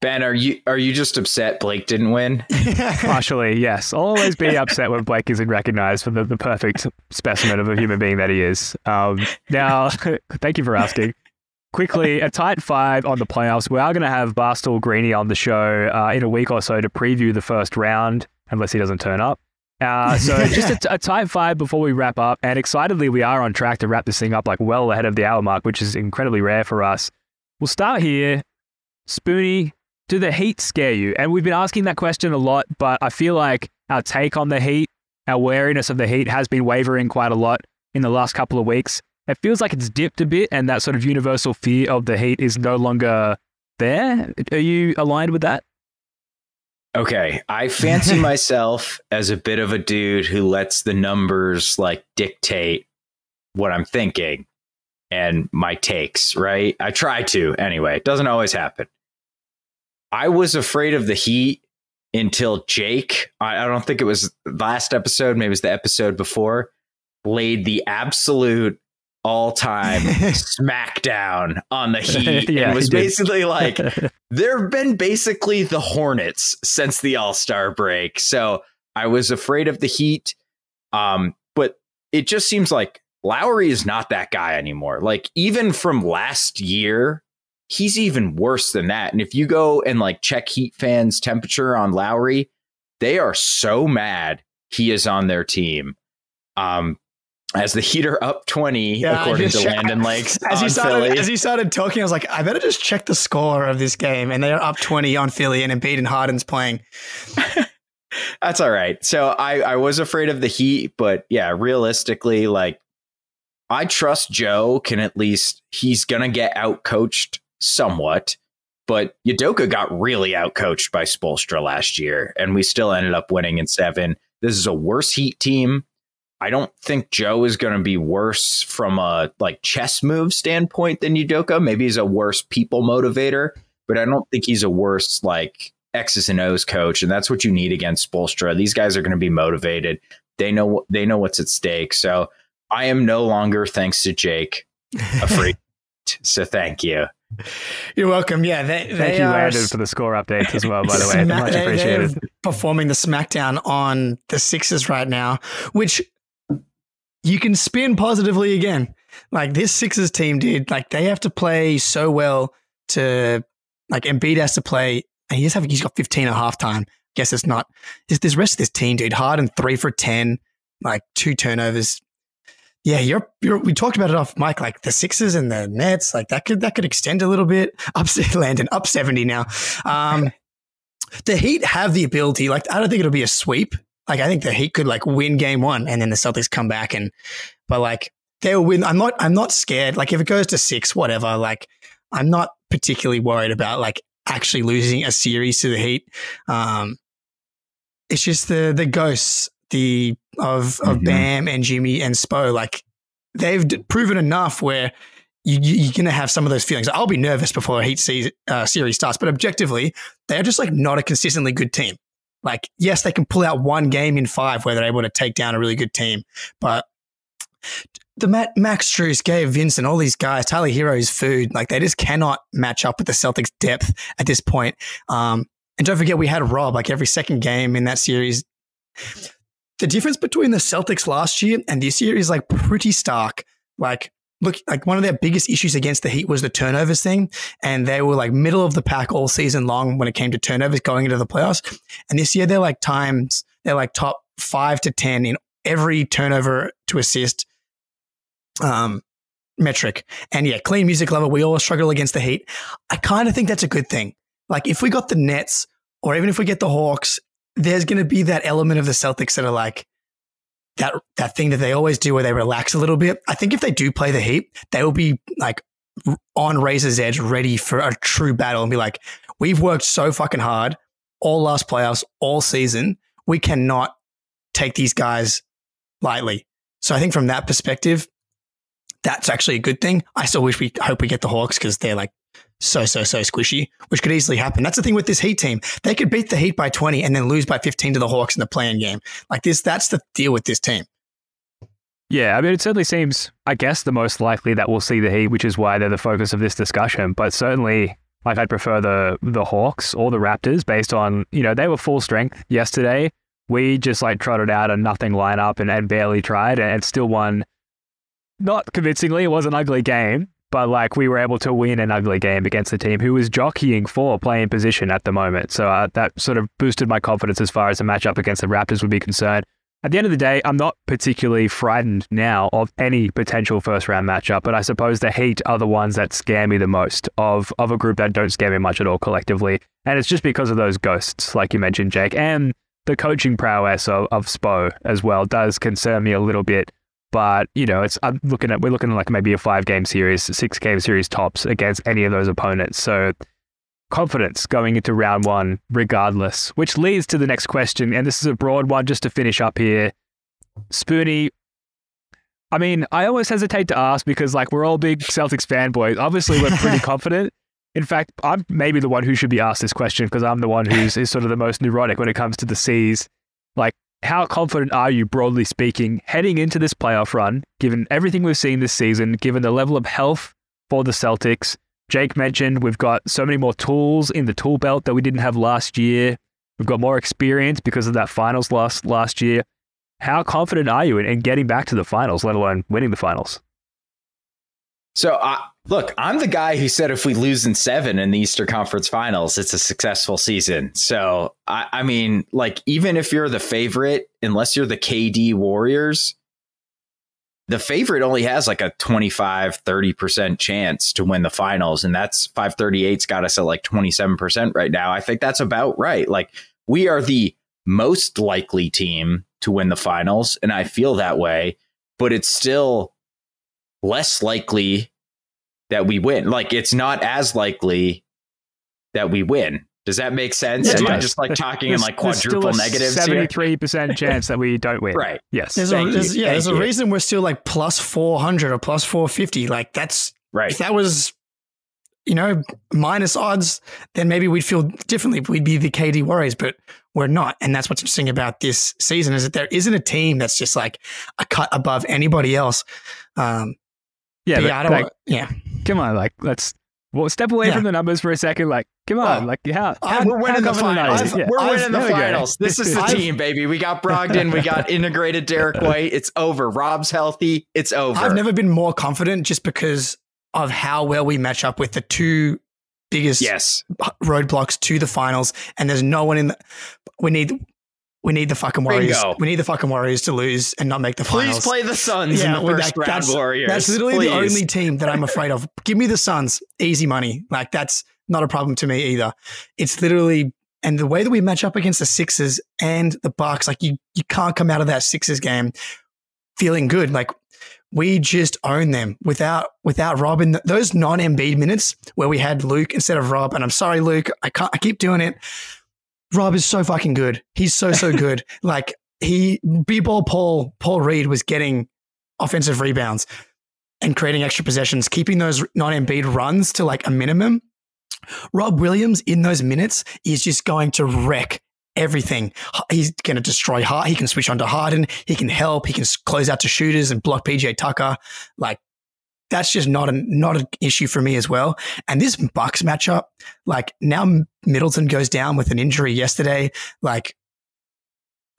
Ben, are you are you just upset Blake didn't win? [LAUGHS] Partially, yes. I'll always be upset when Blake isn't recognized for the, the perfect specimen of a human being that he is. Um, now, [LAUGHS] thank you for asking. Quickly, a tight five on the playoffs. We are going to have Barstool Greeny on the show uh, in a week or so to preview the first round, unless he doesn't turn up. Uh, so [LAUGHS] just a, a tight five before we wrap up. And excitedly, we are on track to wrap this thing up like well ahead of the hour mark, which is incredibly rare for us. We'll start here. Spoonie, do the Heat scare you? And we've been asking that question a lot, but I feel like our take on the Heat, our wariness of the Heat has been wavering quite a lot in the last couple of weeks. It feels like it's dipped a bit, and that sort of universal fear of the Heat is no longer there. Are you aligned with that? Okay, I fancy [LAUGHS] myself as a bit of a dude who lets the numbers like dictate what I'm thinking and my takes, right? I try to anyway. It doesn't always happen. I was afraid of the Heat until Jake, I, I don't think it was last episode, maybe it was the episode before, laid the absolute all time [LAUGHS] smackdown on the [LAUGHS] Heat. Yeah, and was basically like, [LAUGHS] there have been basically the Hornets since the All Star break. So I was afraid of the Heat. Um, but it just seems like Lowry is not that guy anymore. Like, even from last year, he's even worse than that. And if you go and like check Heat fans' temperature on Lowry, they are so mad he is on their team. Um, as the Heat are up 20, Yeah, according to Landon Lakes [LAUGHS] as he started Philly. as he started talking, I was like, I better just check the score of this game, and they're up twenty on Philly, and Embiid and Harden's playing. [LAUGHS] That's all right. So I, I was afraid of the Heat, but yeah, realistically, like I trust Joe can at least he's gonna get out coached somewhat. But Udoka got really outcoached by Spoelstra last year, and we still ended up winning in seven. This is a worse Heat team. I don't think Joe is going to be worse from a like chess move standpoint than Udoka. Maybe he's a worse people motivator, but I don't think he's a worse like X's and O's coach, and that's what you need against Spoelstra. These guys are going to be motivated. They know they know what's at stake. So I am no longer, thanks to Jake, afraid. [LAUGHS] so thank you. You're welcome. Yeah, they, they Thank you, are Landon, for the score updates as well, by the way. [LAUGHS] sma- Much appreciated. they're performing the smackdown on the Sixers right now, which you can spin positively again. Like this Sixers team did, like they have to play so well to like Embiid has to play. And he's having he's got 15 at halftime. Guess it's not. This this rest of this team, dude. Harden three for 10, like two turnovers. Yeah, you're, you're. We talked about it off mic, like the Sixers and the Nets, like that could that could extend a little bit. [LAUGHS] Up Landon up seventy now. Um, [LAUGHS] the Heat have the ability. Like I don't think it'll be a sweep. Like I think the Heat could like win game one, and then the Celtics come back and, but like they'll win. I'm not. I'm not scared. Like if it goes to six, whatever. Like I'm not particularly worried about like actually losing a series to the Heat. Um, it's just the the ghosts the of of Mhm. Bam and Jimmy and Spo. Like they've d- proven enough where. You, you- you're going to have some of those feelings. I'll be nervous before a Heat uh, series starts, but objectively, they're just like not a consistently good team. Like, yes, they can pull out one game in five where they're able to take down a really good team, but the Matt, Max Strus, Gabe Vincent, all these guys, Tyler Herro's food, like they just cannot match up with the Celtics' depth at this point. Um, and don't forget, we had Rob like every second game in that series. The difference between the Celtics last year and this year is like pretty stark. Like, look, like one of their biggest issues against the Heat was the turnovers thing, and they were like middle of the pack all season long when it came to turnovers going into the playoffs. And this year they're like times they're like top five to ten in every turnover to assist um, metric. And yeah, clean music lover, we all struggle against the Heat. I kind of think that's a good thing. Like if we got the Nets, or even if we get the Hawks, there's going to be that element of the Celtics that are like that that thing that they always do where they relax a little bit. I think if they do play the Heat, they will be like on razor's edge, ready for a true battle, and be like, "We've worked so fucking hard. all last playoffs, all season. We cannot take these guys lightly. So I think from that perspective, that's actually a good thing. I still wish we hope we get the Hawks because they're like so, so, so squishy, which could easily happen. That's the thing with this Heat team. They could beat the Heat by 20 and then lose by 15 to the Hawks in the play-in game. Like this, that's the deal with this team. Yeah, I mean, it certainly seems, I guess, the most likely that we'll see the Heat, which is why they're the focus of this discussion. But certainly, like, I'd prefer the the Hawks or the Raptors based on, you know, they were full strength yesterday. We just like trotted out a nothing lineup and, and barely tried and still won. Not convincingly, it was an ugly game, but like we were able to win an ugly game against the team who was jockeying for playing position at the moment. So uh, that sort of boosted my confidence as far as the matchup against the Raptors would be concerned. At the end of the day, I'm not particularly frightened now of any potential first round matchup, but I suppose the Heat are the ones that scare me the most of, of a group that don't scare me much at all collectively. And it's just because of those ghosts, like you mentioned, Jake, and the coaching prowess of, of Spo as well does concern me a little bit. But you know, it's I'm looking at we're looking at like maybe a five game series, six game series tops against any of those opponents. So confidence going into round one, regardless. Which leads to the next question, and this is a broad one just to finish up here. Spoonie, I mean, I always hesitate to ask because like we're all big Celtics fanboys. Obviously, we're pretty [LAUGHS] confident. In fact, I'm maybe the one who should be asked this question because I'm the one who's is sort of the most neurotic when it comes to the C's. Like, how confident are you, broadly speaking, heading into this playoff run, given everything we've seen this season, given the level of health for the Celtics? Jake mentioned we've got so many more tools in the tool belt that we didn't have last year. We've got more experience because of that finals loss last year. How confident are you in, in getting back to the finals, let alone winning the finals? So, uh, look, I'm the guy who said if we lose in seven in the Eastern Conference Finals, it's a successful season. So, I, I mean, like, even if you're the favorite, unless you're the KD Warriors, the favorite only has like a 25, 30% chance to win the finals. And that's 538's got us at like 27% right now. I think that's about right. Like, we are the most likely team to win the finals. And I feel that way, but it's still less likely that we win. Like it's not as likely that we win. Does that make sense? Yeah, Am I just like talking There's- in like there's still quadruple a negatives? Seventy-three percent chance that we don't win. Right. Yes. There's a, there's, you. yeah, there's Thank a you. reason we're still like plus 400 or plus 450. Like that's, Right. if that was, you know, minus odds, then maybe we'd feel differently. We'd be the KD Warriors, but we're not. And that's what's interesting about this season is that there isn't a team that's just like a cut above anybody else. Um, yeah. but but, yeah, I don't like, want, yeah. Come on, like let's well step away Yeah. from the numbers for a second. Like, come on, Oh, like how, how We're winning how the confident are you? finals. Yeah. We're I've- winning the there we go. finals. [LAUGHS] This is the team, baby. We got Brogdon. We got integrated Derrick [LAUGHS] White. It's over. Rob's healthy. It's over. I've never been more confident just because of how well we match up with the two biggest Yes. roadblocks to the finals, and there's no one in the. We need, we need the fucking Warriors. Bingo. We need the fucking Warriors to lose and not make the finals. Please play the Suns in the first round, that's, Warriors. That's literally Please. the only team that I'm afraid of. Give me the Suns, easy money. Like that's not a problem to me either. It's literally and the way that we match up against the Sixers and the Bucks, like you you can't come out of that Sixers game feeling good. Like we just own them without without Rob in those non Embiid minutes where we had Luke instead of Rob. And I'm sorry, Luke, I can't. I keep doing it. Rob is so fucking good. He's so so [LAUGHS] good. like he b-ball Paul Paul Reed was getting offensive rebounds and creating extra possessions, keeping those non-Embiid runs to like a minimum. Rob Williams in those minutes is just going to wreck everything. He's going to destroy Hart. He can switch on to Harden. He can help. He can close out to shooters and block PJ Tucker. Like that's just not a not an issue for me as well. And this Bucks matchup, like now Middleton goes down with an injury yesterday. Like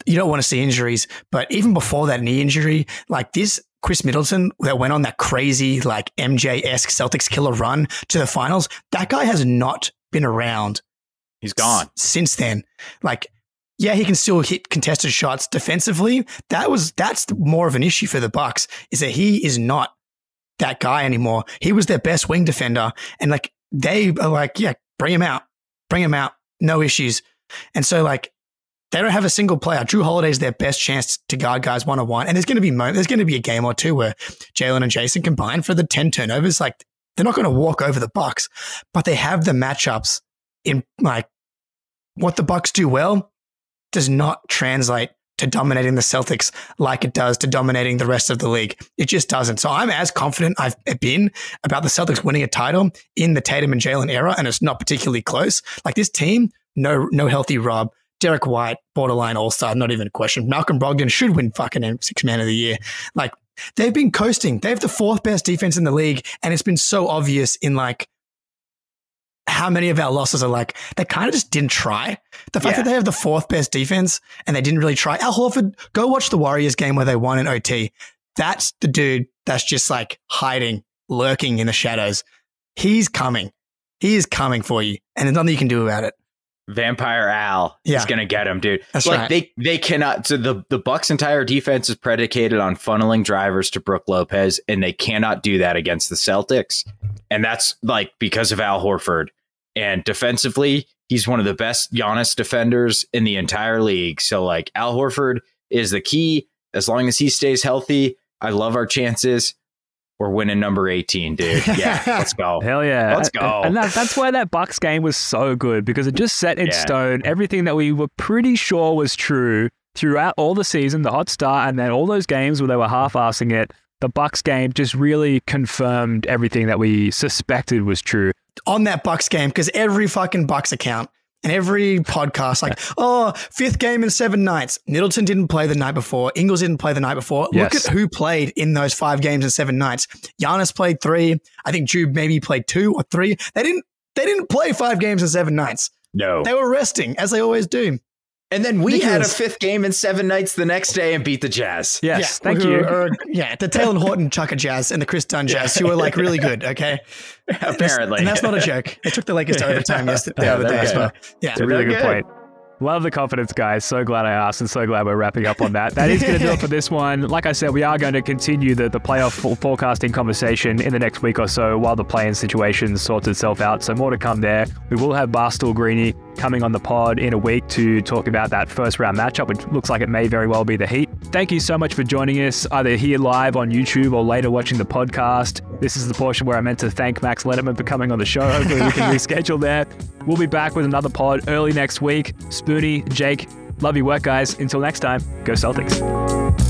you don't want to see injuries, but even before that knee injury, like this Khris Middleton that went on that crazy like MJ esque Celtics killer run to the finals, that guy has not been around He's gone. s- since then. Like, yeah, he can still hit contested shots defensively. That was that's more of an issue for the Bucks is that he is not that guy anymore. He was their best wing defender, and like they are like, yeah, bring him out, bring him out, no issues. And so like they don't have a single player. Jrue Holiday is their best chance to guard guys one on one, and there's going to be mo- there's going to be a game or two where Jaylen and Jayson combine for the ten turnovers. Like they're not going to walk over the Bucks, but they have the matchups in like what the Bucks do well does not translate to dominating the Celtics like it does to dominating the rest of the league. It just doesn't. So I'm as confident I've been about the Celtics winning a title in the Tatum and Jaylen era, and it's not particularly close. Like this team, no, no healthy Rob. Derrick White, borderline all star, not even a question. Malcolm Brogdon should win fucking six man of the year. Like they've been coasting. They have the fourth best defense in the league, and it's been so obvious in like how many of our losses are like they kind of just didn't try. The fact Yeah. that they have the fourth best defense and they didn't really try. Al Horford, go watch the Warriors game where they won in OT. That's the dude that's just like hiding, lurking in the shadows. He's coming. He is coming for you, and there's nothing you can do about it. Vampire Al Yeah. is gonna get him, dude. That's like right. they they cannot. So the the Bucks' entire defense is predicated on funneling drivers to Brook Lopez, and they cannot do that against the Celtics. And that's like because of Al Horford. And defensively, he's one of the best Giannis defenders in the entire league. So like Al Horford is the key. As long as he stays healthy, I love our chances. We're winning number eighteen, dude. [LAUGHS] Yeah, let's go. Hell yeah. Let's go. And that, that's why that Bucks game was so good because it just set in Yeah. stone everything that we were pretty sure was true throughout all the season, the hot start, and then all those games where they were half-assing it. The Bucks game just really confirmed everything that we suspected was true. on that Bucks game because every fucking Bucks account and every podcast, like, oh, fifth game in seven nights. Middleton didn't play the night before. Ingles didn't play the night before. Yes. Look at who played in those five games in seven nights. Giannis played three. I think Jrue maybe played two or three. They didn't. They didn't play five games in seven nights. No. They were resting as they always do. And then we had a fifth game in seven nights the next day and beat the Jazz. Yes, yeah, thank you. are- yeah, the Talen Horton Chucker Jazz and the Kris Dunn Jazz, who were like [LAUGHS] really good. Okay, [LAUGHS] Apparently. and that's not a joke. They took the Lakers to [LAUGHS] overtime yesterday. The Yeah, other day as well. Yeah, It's a really good good. point. Love the confidence, guys. So glad I asked and so glad we're wrapping up on that. That is going to do it for this one. Like I said, we are going to continue the, the playoff for- forecasting conversation in the next week or so while the play-in situation sorts itself out. So more to come there. We will have Barstool Greeny coming on the pod in a week to talk about that first round matchup, which looks like it may very well be the Heat. Thank you so much for joining us, either here live on YouTube or later watching the podcast. This is the portion where I meant to thank Max Letterman for coming on the show. Hopefully we can [LAUGHS] reschedule that. We'll be back with another pod early next week. Spoonie, Jake, love your work, guys. Until next time, go Celtics.